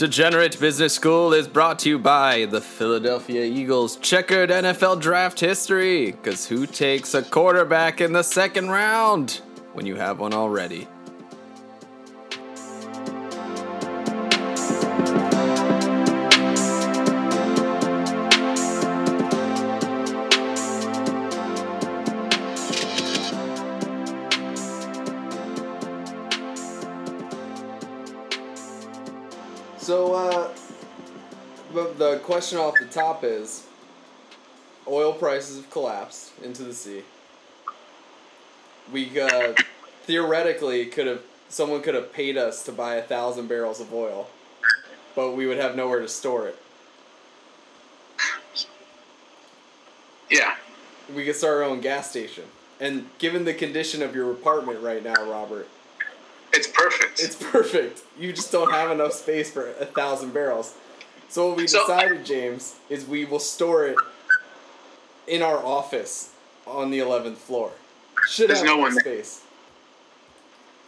Degenerate Business School is brought to you by the Philadelphia Eagles checkered NFL draft history. Because who takes a quarterback in the second round when you have one already? Question off the top is oil prices have collapsed into the sea. We uh, theoretically could have, someone could have paid us to buy a thousand barrels of oil, but we would have nowhere to store it. Yeah. We could start our own gas station. And given the condition of your apartment right now, Robert, It's perfect. It's perfect. You just don't have enough space for a thousand barrels. So what we So- decided, James, is we will store it in our office on the eleventh floor. Should There's have no one space.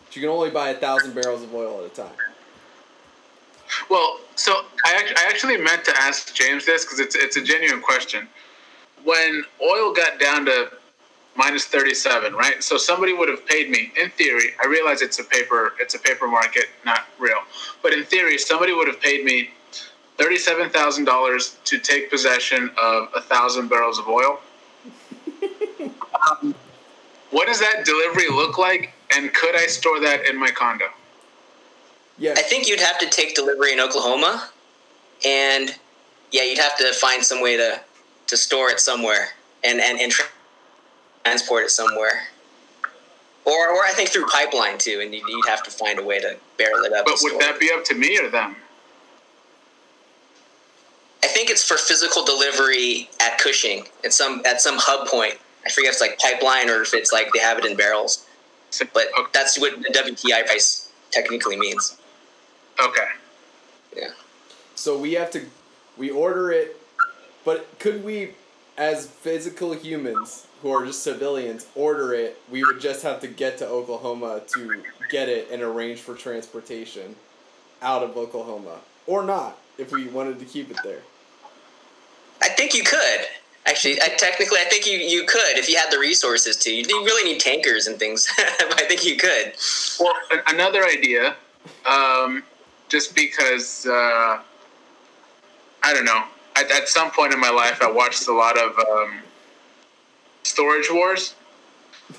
But you can only buy a thousand barrels of oil at a time. well, so I, act- I actually meant to ask James this because it's it's a genuine question. When oil got down to minus 37, right? So somebody would have paid me. In theory, I realize it's a paper it's a paper market, not real. But in theory, somebody would have paid me thirty-seven thousand dollars to take possession of a thousand barrels of oil. um, what does that delivery look like? And could I store that in my condo? Yeah. I think you'd have to take delivery in Oklahoma, and yeah, you'd have to find some way to to store it somewhere and and, and tra- transport it somewhere. Or, or I think through pipeline too, and you'd, you'd have to find a way to barrel it up. But would that it. be up to me or them? I think it's for physical delivery at Cushing at some at some hub point. I forget if it's like pipeline or if it's like they have it in barrels. But that's what the WTI price technically means. okay. Yeah. So we have to, we order it, but could we, as physical humans who are just civilians, order it? We would just have to get to Oklahoma to get it and arrange for transportation out of Oklahoma, or not if we wanted to keep it there. I think you could. Actually, I, technically, I think you, you could if you had the resources to. You you really need tankers and things. but I think you could. Well, another idea, um, just because uh, I don't know. At, at some point in my life, I watched a lot of um, Storage Wars.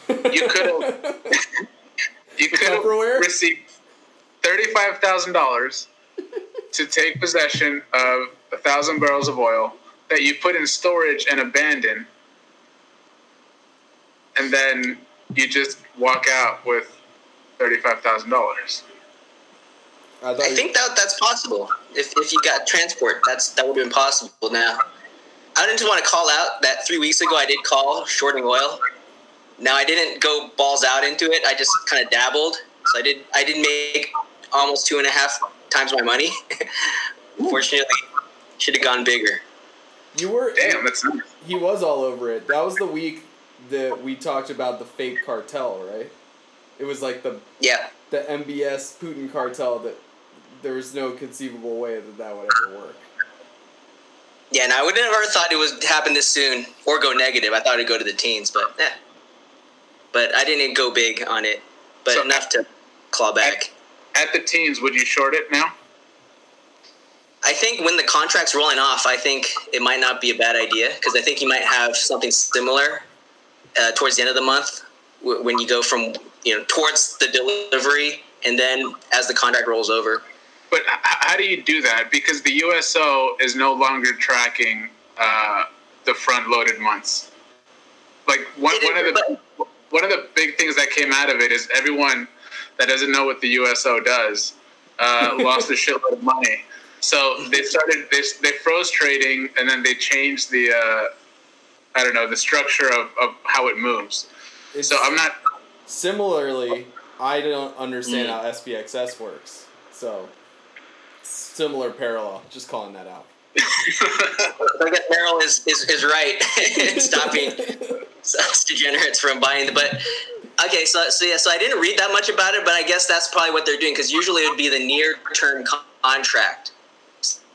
You could you could Tupperware? have received thirty-five thousand dollars to take possession of a thousand barrels of oil that you put in storage and abandon, and then you just walk out with thirty-five thousand dollars. I, I think that that's possible. If, if you got transport, that's that would have been possible now. I didn't want to call out that three weeks ago I did call shorting oil. Now I didn't go balls out into it. I just kind of dabbled. So I did I did make almost two and a half times my money. Fortunately, should have gone bigger. You were Damn, that's nice. he was all over it. That was the week that we talked about the fake cartel, right? It was like the Yeah. the MBS Putin cartel that there was no conceivable way that that would ever work. Yeah, and I would never thought it would happen this soon or go negative. I thought it'd go to the teens, but yeah. But I didn't go big on it, but So- enough to claw back. At the teens, would you short it now? I think when the contract's rolling off, I think it might not be a bad idea because I think you might have something similar uh, towards the end of the month w- when you go from you know towards the delivery and then as the contract rolls over. But how do you do that? Because the USO is no longer tracking uh, the front-loaded months. Like one, one of the one of the big things that came out of it is everyone that doesn't know what the USO does uh, lost a shitload of money. So they started they, they froze trading and then they changed the uh, I don't know the structure of, of how it moves. It's So I'm not similarly, I don't understand Mm. how SPXS works. So similar parallel. Just calling that out. I guess Merrill is, is, is right in stopping us degenerates from buying the but okay so so yeah so I didn't read that much about it but I guess that's probably what they're doing because usually it would be the near term contract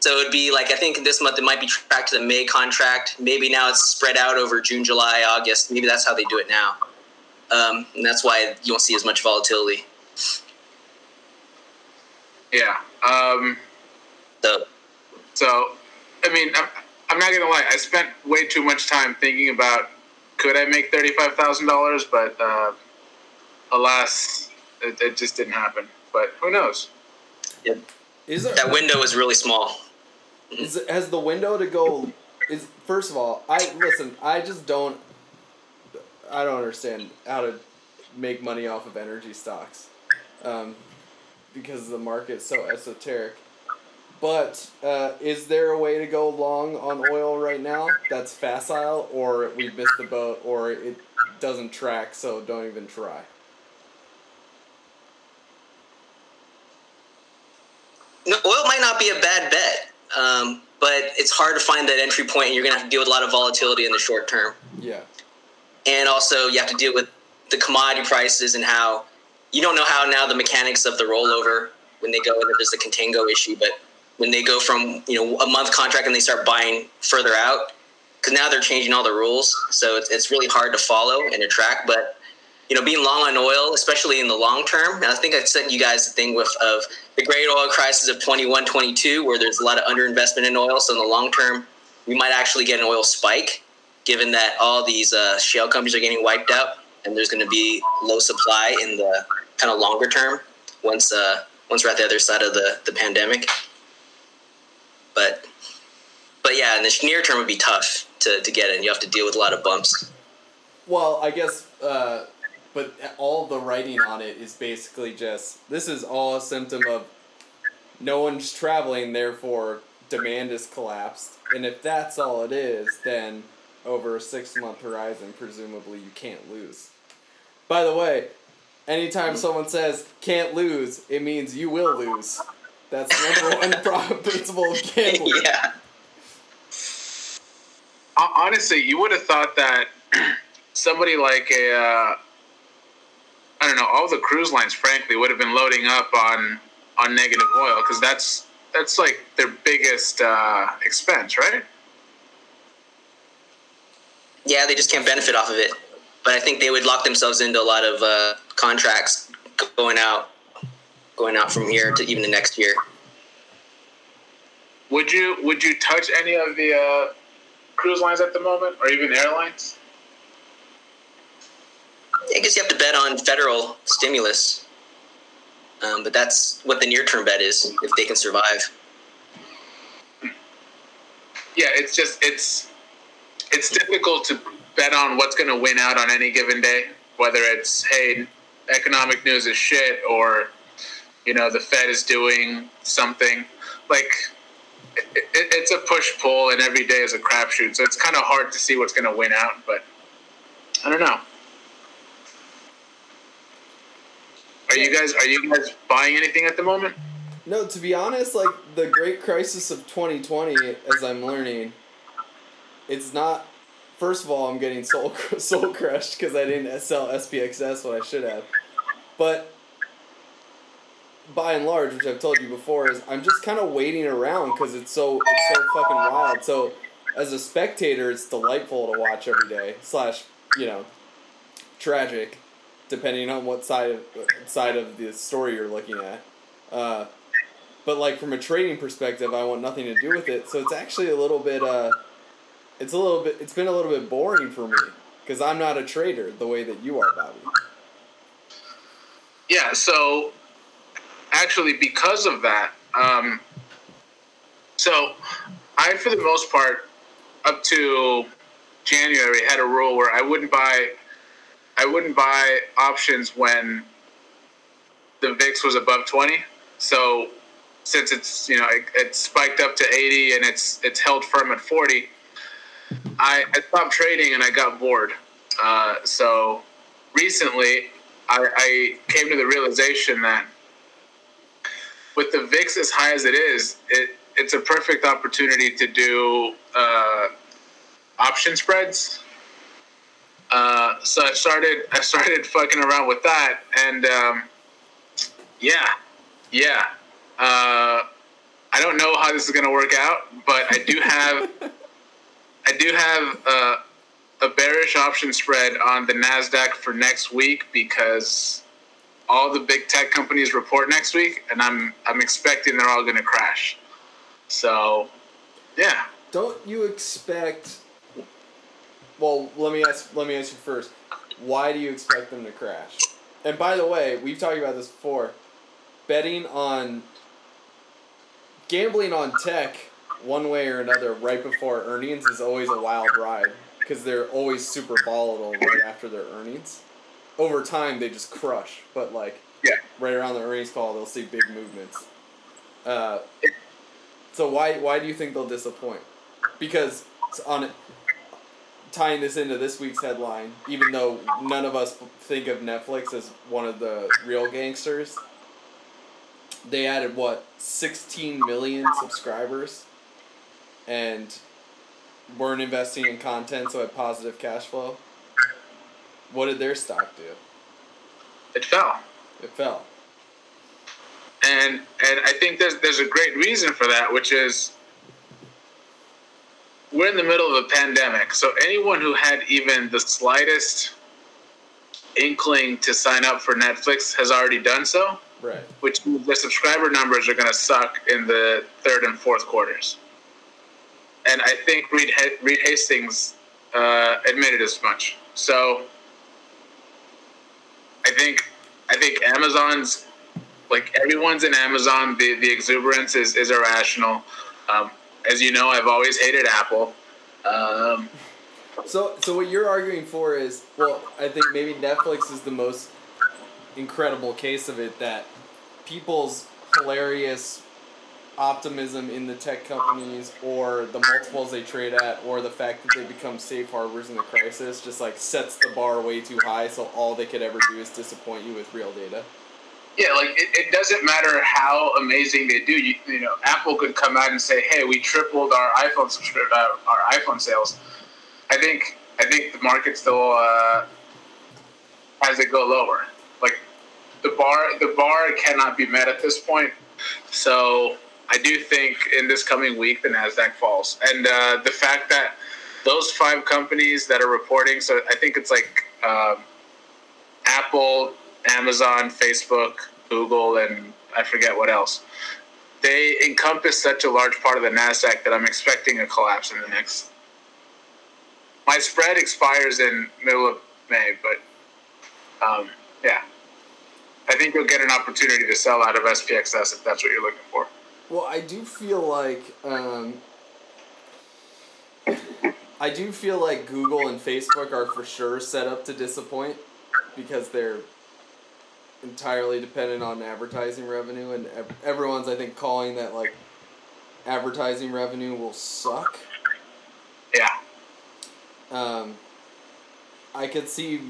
So it'd be like I think this month it might be tracked to the May contract. Maybe now it's spread out over June, July, August. Maybe that's how they do it now, um, and that's why you won't see as much volatility. Yeah. Um, So so, I mean, I'm, I'm not gonna lie. I spent way too much time thinking about could I make thirty five thousand dollars, but uh, alas, it, it just didn't happen. But who knows? Is there that window is really small. Is has the window to go? Is first of all, I listen. I just don't. I don't understand how to make money off of energy stocks, um, because the market's so esoteric. But uh, is there a way to go long on oil right now that's facile, or we missed the boat, or it doesn't track, so don't even try? No, oil might not be a bad bet, um, but it's hard to find that entry point, and you're going to have to deal with a lot of volatility in the short term. Yeah. and also you have to deal with the commodity prices and how you don't know how now the mechanics of the rollover when they go and there's the contango issue but when they go from you know a month contract and they start buying further out because now they're changing all the rules so it's, it's really hard to follow and to track but you know being long on oil especially in the long term and i think i sent you guys the thing with of the great oil crisis of 21 22 where there's a lot of underinvestment in oil so in the long term we might actually get an oil spike given that all these uh, shale companies are getting wiped out and there's going to be low supply in the kind of longer term once uh, once we're at the other side of the, the pandemic. But but yeah, in the near term would be tough to, to get in. You have to deal with a lot of bumps. Well, I guess, uh, but all the writing on it is basically just this is all a symptom of no one's traveling, therefore demand is collapsed. And if that's all it is, then over a six month horizon, presumably you can't lose. By the way, anytime someone says can't lose, it means you will lose. That's the number one pro- principle of gambling. yeah. Hon- Honestly, you would have thought that somebody like a, uh, I don't know, all the cruise lines, frankly, would have been loading up on on negative oil because that's that's like their biggest uh, expense, right? Yeah, they just can't benefit off of it. But I think they would lock themselves into a lot of uh, contracts going out going out from here to even the next year. Would you would you touch any of the uh, cruise lines at the moment, or even airlines? I guess you have to bet on federal stimulus. Um, but that's what the near term bet is if they can survive. Yeah, it's just it's it's difficult to bet on what's going to win out on any given day. Whether it's hey, economic news is shit, or you know the Fed is doing something like it, it, it's a push pull, and every day is a crapshoot. So it's kind of hard to see what's going to win out. But I don't know. Are you guys are you guys buying anything at the moment? No, to be honest, like the great crisis of 2020, as I'm learning, it's not. First of all, I'm getting soul soul crushed because I didn't sell SPXS what I should have, but by and large, which I've told you before, is I'm just kind of waiting around because it's so it's so fucking wild. So as a spectator, it's delightful to watch every day. Slash, you know, tragic, depending on what side of side of the story you're looking at. Uh, but like from a trading perspective, I want nothing to do with it. So it's actually a little bit. Uh, it's a little bit. It's been a little bit boring for me because I'm not a trader the way that you are, Bobby. Yeah, so actually, because of that, um, so I, for the most part, up to January, had a rule where I wouldn't buy, I wouldn't buy options when the VIX was above twenty. So since it's you know it, it spiked up to eighty and it's it's held firm at forty, I, I stopped trading and I got bored. Uh, so recently, I, I came to the realization that with the VIX as high as it is, it, it's a perfect opportunity to do uh, option spreads. Uh, so I started I started fucking around with that, and um, yeah, yeah. Uh, I don't know how this is going to work out, but I do have I do have a, a bearish option spread on the Nasdaq for next week because all the big tech companies report next week, and I'm I'm expecting they're all going to crash. So, yeah. Don't you expect? Well, let me ask. Let me ask you first. Why do you expect them to crash? And by the way, we've talked about this before. Betting on gambling on tech, one way or another, right before earnings is always a wild ride because they're always super volatile right after their earnings. Over time, they just crush, but like Yeah. right around the earnings call, they'll see big movements. Uh, so why why do you think they'll disappoint? Because on tying this into this week's headline, even though none of us think of Netflix as one of the real gangsters, they added what sixteen million subscribers, and weren't investing in content, so had positive cash flow. What did their stock do? It fell. It fell. and and I think there's there's a great reason for that, which is we're in the middle of a pandemic. So anyone who had even the slightest inkling to sign up for Netflix has already done so, Right. which means their subscriber numbers are going to suck in the third and fourth quarters. And I think Reed, Reed Hastings uh, admitted as much. So I think I think Amazon's like everyone's in Amazon. The the exuberance is is irrational. Um, as you know, I've always hated Apple. Um, So, so what you're arguing for is, well, I think maybe Netflix is the most incredible case of it that people's hilarious optimism in the tech companies or the multiples they trade at or the fact that they become safe harbors in the crisis just like sets the bar way too high so all they could ever do is disappoint you with real data. Yeah, like it, it doesn't matter how amazing they do. You, you know, Apple could come out and say, "Hey, we tripled our iPhone uh, our iPhone sales." I think I think the market still uh, has it go lower. Like the bar the bar cannot be met at this point. So I do think in this coming week the Nasdaq falls, and uh, the fact that those five companies that are reporting. So I think it's like um, Apple, Amazon, Facebook, Google, and I forget what else. They encompass such a large part of the Nasdaq that I'm expecting a collapse in the next. My spread expires in middle of May, but um, yeah, I think you'll get an opportunity to sell out of SPXS if that's what you're looking for. Well, I do feel like um, I do feel like Google and Facebook are for sure set up to disappoint because they're entirely dependent on advertising revenue, and ev- everyone's I think calling that like advertising revenue will suck. Yeah, Um, I could see,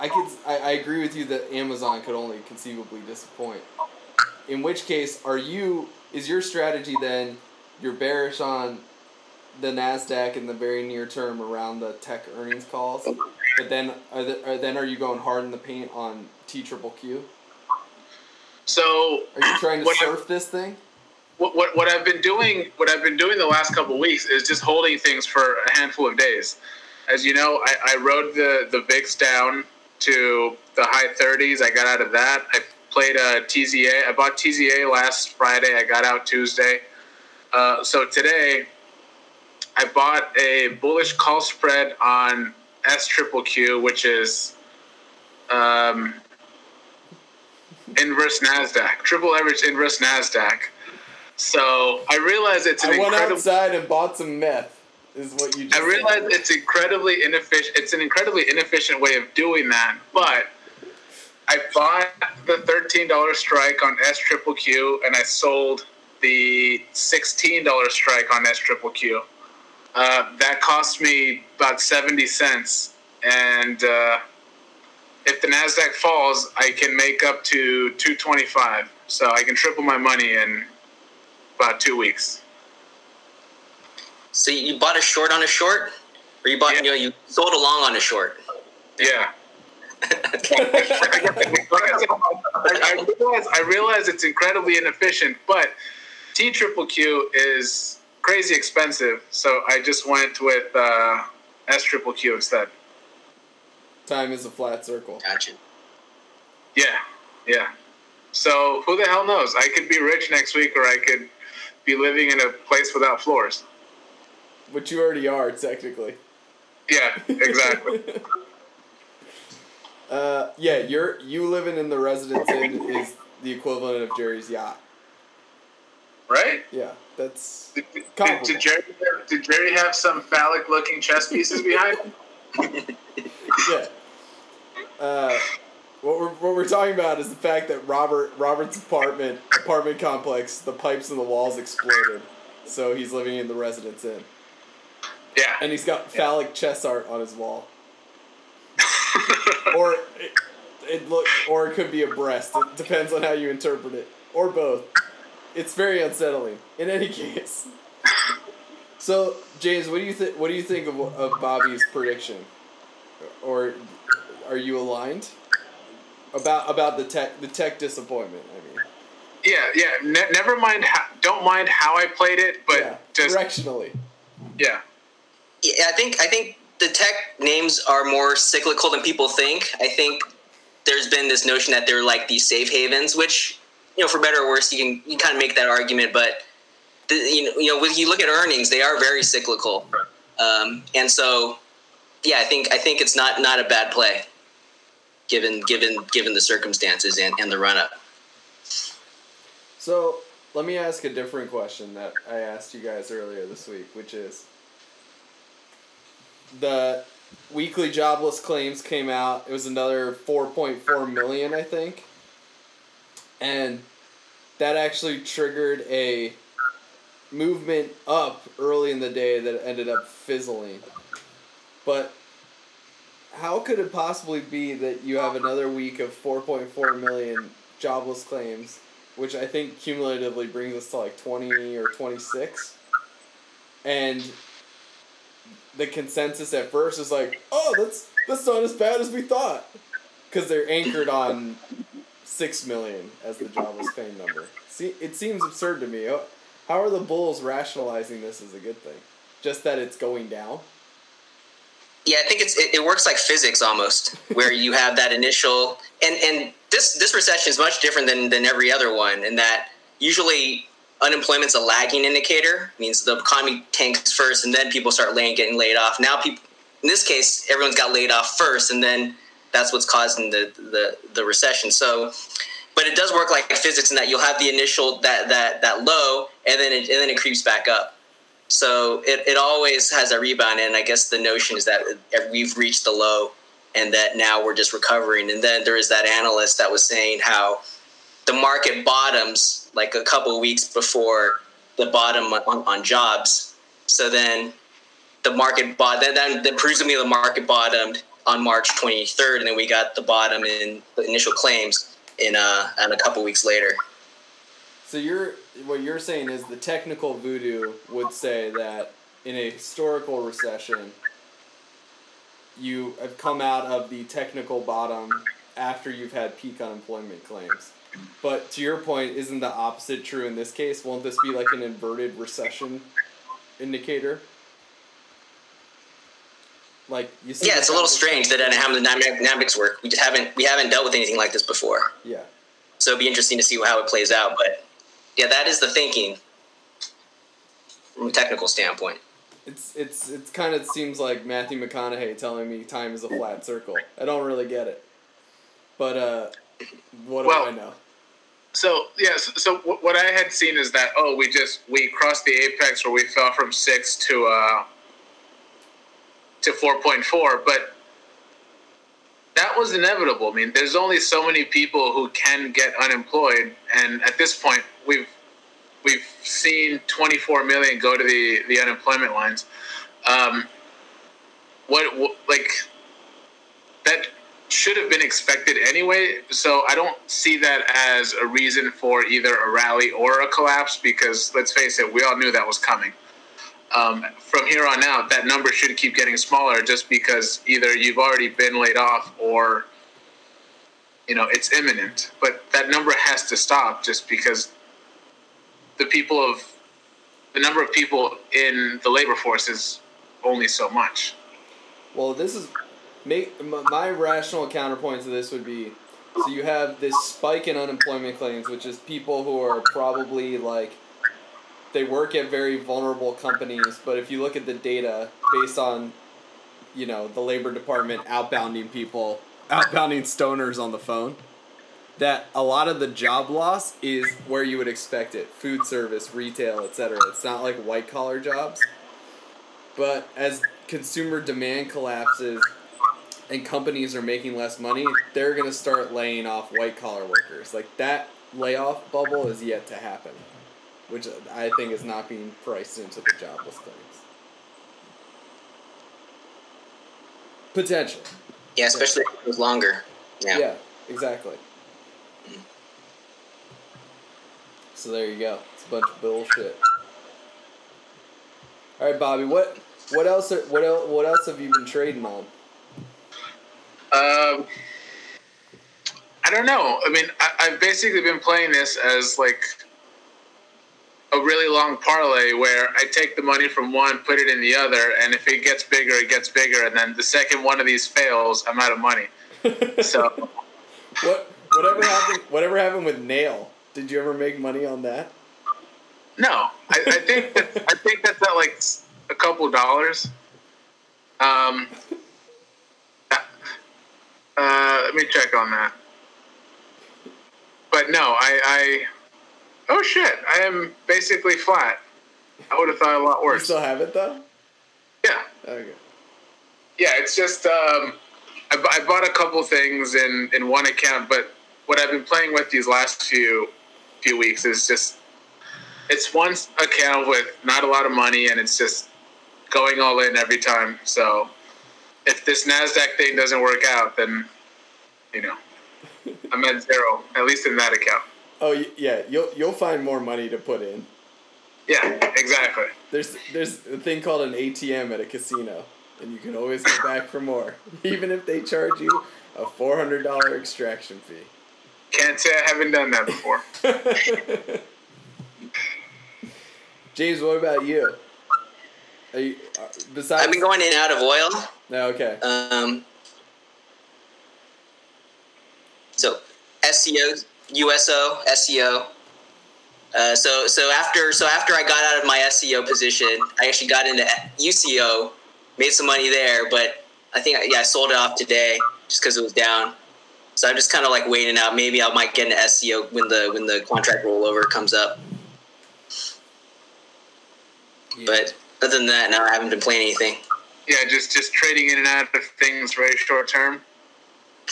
I could, I, I agree with you that Amazon could only conceivably disappoint. In which case, are you, is your strategy then, you're bearish on the Nasdaq in the very near term around the tech earnings calls, but then are, the, are then are you going hard in the paint on T triple Q? so Are you trying to What I- surf this thing? what, what, what I've been doing what I've been doing the last couple of weeks is just holding things for a handful of days. As you know, I, I rode the the VIX down to the high 30s. I got out of that. I played a TZA. I bought TZA last Friday. I got out Tuesday. Uh, so today, I bought a bullish call spread on S triple Q, which is um, inverse Nasdaq, triple average inverse Nasdaq. So I realize it's an I went incredible. outside and bought some meth. Is what you just I realize it's incredibly inefficient. It's an incredibly inefficient way of doing that, but I bought the thirteen dollar strike on S triple Q, and I sold the sixteen dollar strike on S triple Q. Uh, that cost me about seventy cents, and uh, if the Nasdaq falls, I can make up to two twenty five. So I can triple my money in about two weeks. So you bought a short on a short, or you bought Yeah. you know you sold a long on a short. Yeah. I, I realize I realize it's incredibly inefficient, but T triple Q is crazy expensive, so I just went with uh, S triple Q instead. Time is a flat circle. Gotcha. Yeah, yeah. So who the hell knows? I could be rich next week, or I could be living in a place without floors. Which you already are, technically. Yeah, exactly. uh, yeah, you're you living in the residence inn is the equivalent of Jerry's yacht. right? Yeah, that's Did, did, did Jerry did Jerry have some phallic looking chess pieces behind him? yeah. Uh, what we're what we're talking about is the fact that Robert Robert's apartment apartment complex the pipes in the walls exploded, so he's living in the residence inn, Yeah. and he's got phallic chess art on his wall. or it, it look or it could be a breast. It depends on how you interpret it, or both. It's very unsettling. In any case. So James, what do you think? What do you think of, of Bobby's prediction? Or are you aligned about about the tech the tech disappointment? I mean, yeah, yeah. Ne- never mind. How, don't mind how I played it, but yeah, just directionally. yeah. Yeah, I think I think the tech names are more cyclical than people think. I think there's been this notion that they're like these safe havens, which you know, for better or worse, you can you kind of make that argument. But the, you know, you know, when you look at earnings, they are very cyclical, um, and so yeah, I think I think it's not not a bad play, given given given the circumstances and, and the run up. So let me ask a different question that I asked you guys earlier this week, which is the weekly jobless claims came out. It was another four point four million, I think, and that actually triggered a movement up early in the day that ended up fizzling. But how could it possibly be that you have another week of 4.4 million jobless claims, which I think cumulatively brings us to like 20 or 26? And the consensus at first is like, oh, that's that's not as bad as we thought, because they're anchored on six million as the jobless claim number. See, it seems absurd to me. How are the Bulls rationalizing this as a good thing? Just that it's going down. Yeah, I think it's it, it works like physics almost, where you have that initial and and this this recession is much different than than every other one in that usually unemployment's a lagging indicator means the economy tanks first and then people start laying getting laid off. Now people in this case everyone's got laid off first and then that's what's causing the the the recession. So but it does work like physics in that you'll have the initial that that that low and then it, and then it creeps back up. So it, it always has a rebound, and I guess the notion is that we've reached the low, and that now we're just recovering. And then there is that analyst that was saying how the market bottoms like a couple weeks before the bottom on, on jobs. So then the market bought then, then then presumably the market bottomed on March 23rd, and then we got the bottom in the initial claims in uh and a couple weeks later. So you're what you're saying is the technical voodoo would say that in a historical recession, you have come out of the technical bottom after you've had peak unemployment claims. But to your point, isn't the opposite true in this case? Won't this be like an inverted recession indicator? Like you see, Yeah, it's a little strange that how the dynamics work. We just haven't we haven't dealt with anything like this before. Yeah. So it'd be interesting to see how it plays out. But yeah, that is the thinking from a technical standpoint. It's it's it's kind of seems like Matthew McConaughey telling me time is a flat circle. I don't really get it, but uh, what do Well- I know? So yes, so wh- what I had seen is that oh, we just we crossed the apex where we fell from six to uh to four point four, but that was inevitable. I mean, there's only so many people who can get unemployed, and at this point, we've we've seen 24 million go to the the unemployment lines. Um, what, what like that should have been expected anyway. So I don't see that as a reason for either a rally or a collapse because let's face it, we all knew that was coming. Um, from here on out, that number should keep getting smaller just because either you've already been laid off or you know it's imminent. But that number has to stop just because the people of the number of people in the labor force is only so much. Well, this is my rational counterpoint to this would be so you have this spike in unemployment claims, which is people who are probably like they work at very vulnerable companies, but if you look at the data based on you know the labor department outbounding people, outbounding stoners on the phone, that a lot of the job loss is where you would expect it. Food service retail etc it's not like white collar jobs. But as consumer demand collapses and companies are making less money they're going to start laying off white collar workers. Like that layoff bubble is yet to happen which i think is not being priced into the jobless claims potential Yeah, especially if it was longer. Yeah. yeah exactly So there you go. It's a bunch of bullshit. All right, Bobby. What what else? Are, what else? What else have you been trading on? Um, I don't know. I mean, I, I've basically been playing this as like a really long parlay where I take the money from one, put it in the other, and if it gets bigger, it gets bigger, and then the second one of these fails, I'm out of money. So What whatever happened? Whatever happened with Nail? Did you ever make money on that? no, I, I think that I think that's at like a couple dollars. Um, uh, let me check on that. But no, I, I oh shit, I am basically flat. I would have thought a lot worse. You still have it though. Yeah, Okay. yeah. It's just um, I, I bought a couple things in in one account, but what I've been playing with these last few few weeks is just it's one account with not a lot of money, and it's just going all in every time. So if this Nasdaq thing doesn't work out, then you know I'm at zero, at least in that account. Oh yeah, you'll you'll find more money to put in. Yeah, exactly. There's there's a thing called an ATM at a casino, and you can always go back for more, even if they charge you a four hundred dollar extraction fee. Can't say I haven't done that before. James, what about you? Are you uh, besides? I've been going in and out of oil. No, okay. Um, so SCO, USO, SCO. Uh, so so after so after I got out of my SCO position, I actually got into UCO, made some money there, but I think yeah I sold it off today just because it was down. So I'm just kind of like waiting out. Maybe I might get into SCO when the when the contract rollover comes up. But other than that, now I haven't been playing anything. Yeah, just just trading in and out of things very short term.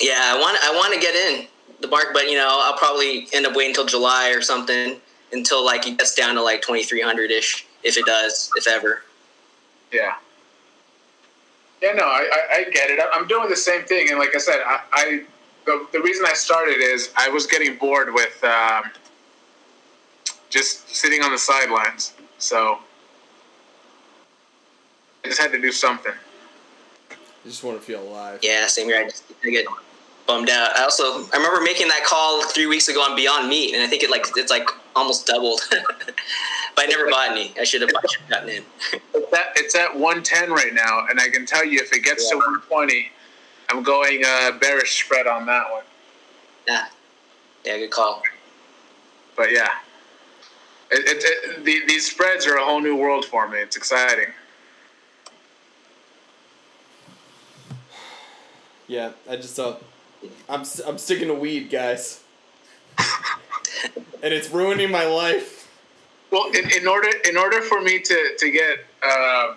Yeah, I want I want to get in the mark, but you know I'll probably end up waiting until July or something until like it gets down to like twenty three hundred ish, if it does, if ever. Yeah. Yeah, no, I, I, I get it. I'm doing the same thing, and like I said, I, I the, the reason I started is I was getting bored with um, just sitting on the sidelines. So I just had to do something. I just want to feel alive. Yeah, same here. I just I get bummed out. I also I remember making that call three weeks ago on Beyond Meat, and I think it like it's like almost doubled. but I never bought any. I should have, I should have gotten in. It's at, it's at 110 right now, and I can tell you if it gets to 120, I'm going uh, bearish spread on that one. yeah, yeah, good call. But yeah, it, it, it, the, these spreads are a whole new world for me. It's exciting. Yeah, I just uh, I'm I'm sticking to weed, guys, and it's ruining my life. Well, in, in order in order for me to to get uh,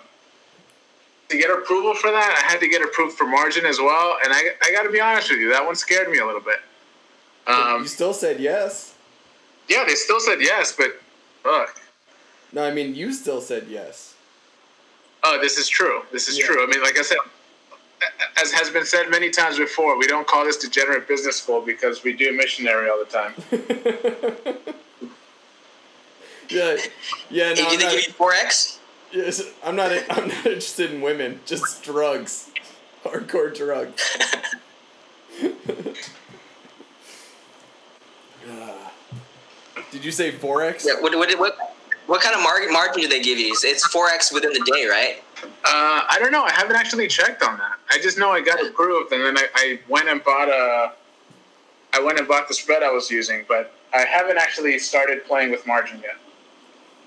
to get approval for that, I had to get approved for margin as well. And I I got to be honest with you, that one scared me a little bit. Um, you still said yes. yeah, they still said yes, but fuck. No, I mean you still said yes. Oh, this is true. This is Yeah. true. I mean, like I said, as has been said many times before, we don't call this degenerate business school because we do missionary all the time. yeah, yeah. No, Hey, do I'm they not, give you four X? yes, I'm not. I'm not interested in women. Just drugs, hardcore drugs. Ah. Did Did you say forex? Yeah, what, what, what, what kind of margin, margin do they give you? It's 4x within the day, right? Uh, I don't know. I haven't actually checked on that. I just know I got approved, and then I, I went and bought a. I went and bought the spread I was using, but I haven't actually started playing with margin yet.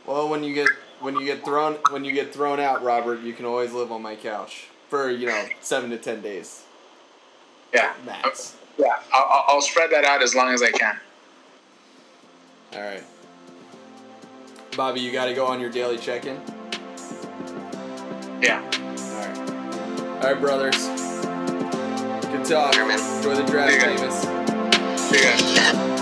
Well, when you get when you get thrown when you get thrown out, Robert, you can always live on my couch for you know seven to ten days Yeah, max. yeah. I'll, I'll- I'll spread that out as long as I can. All right, Bobby, you got to go on your daily check-in. Yeah. All right, all right, brothers. Good talk. Man. Enjoy the draft. Davis. See you guys.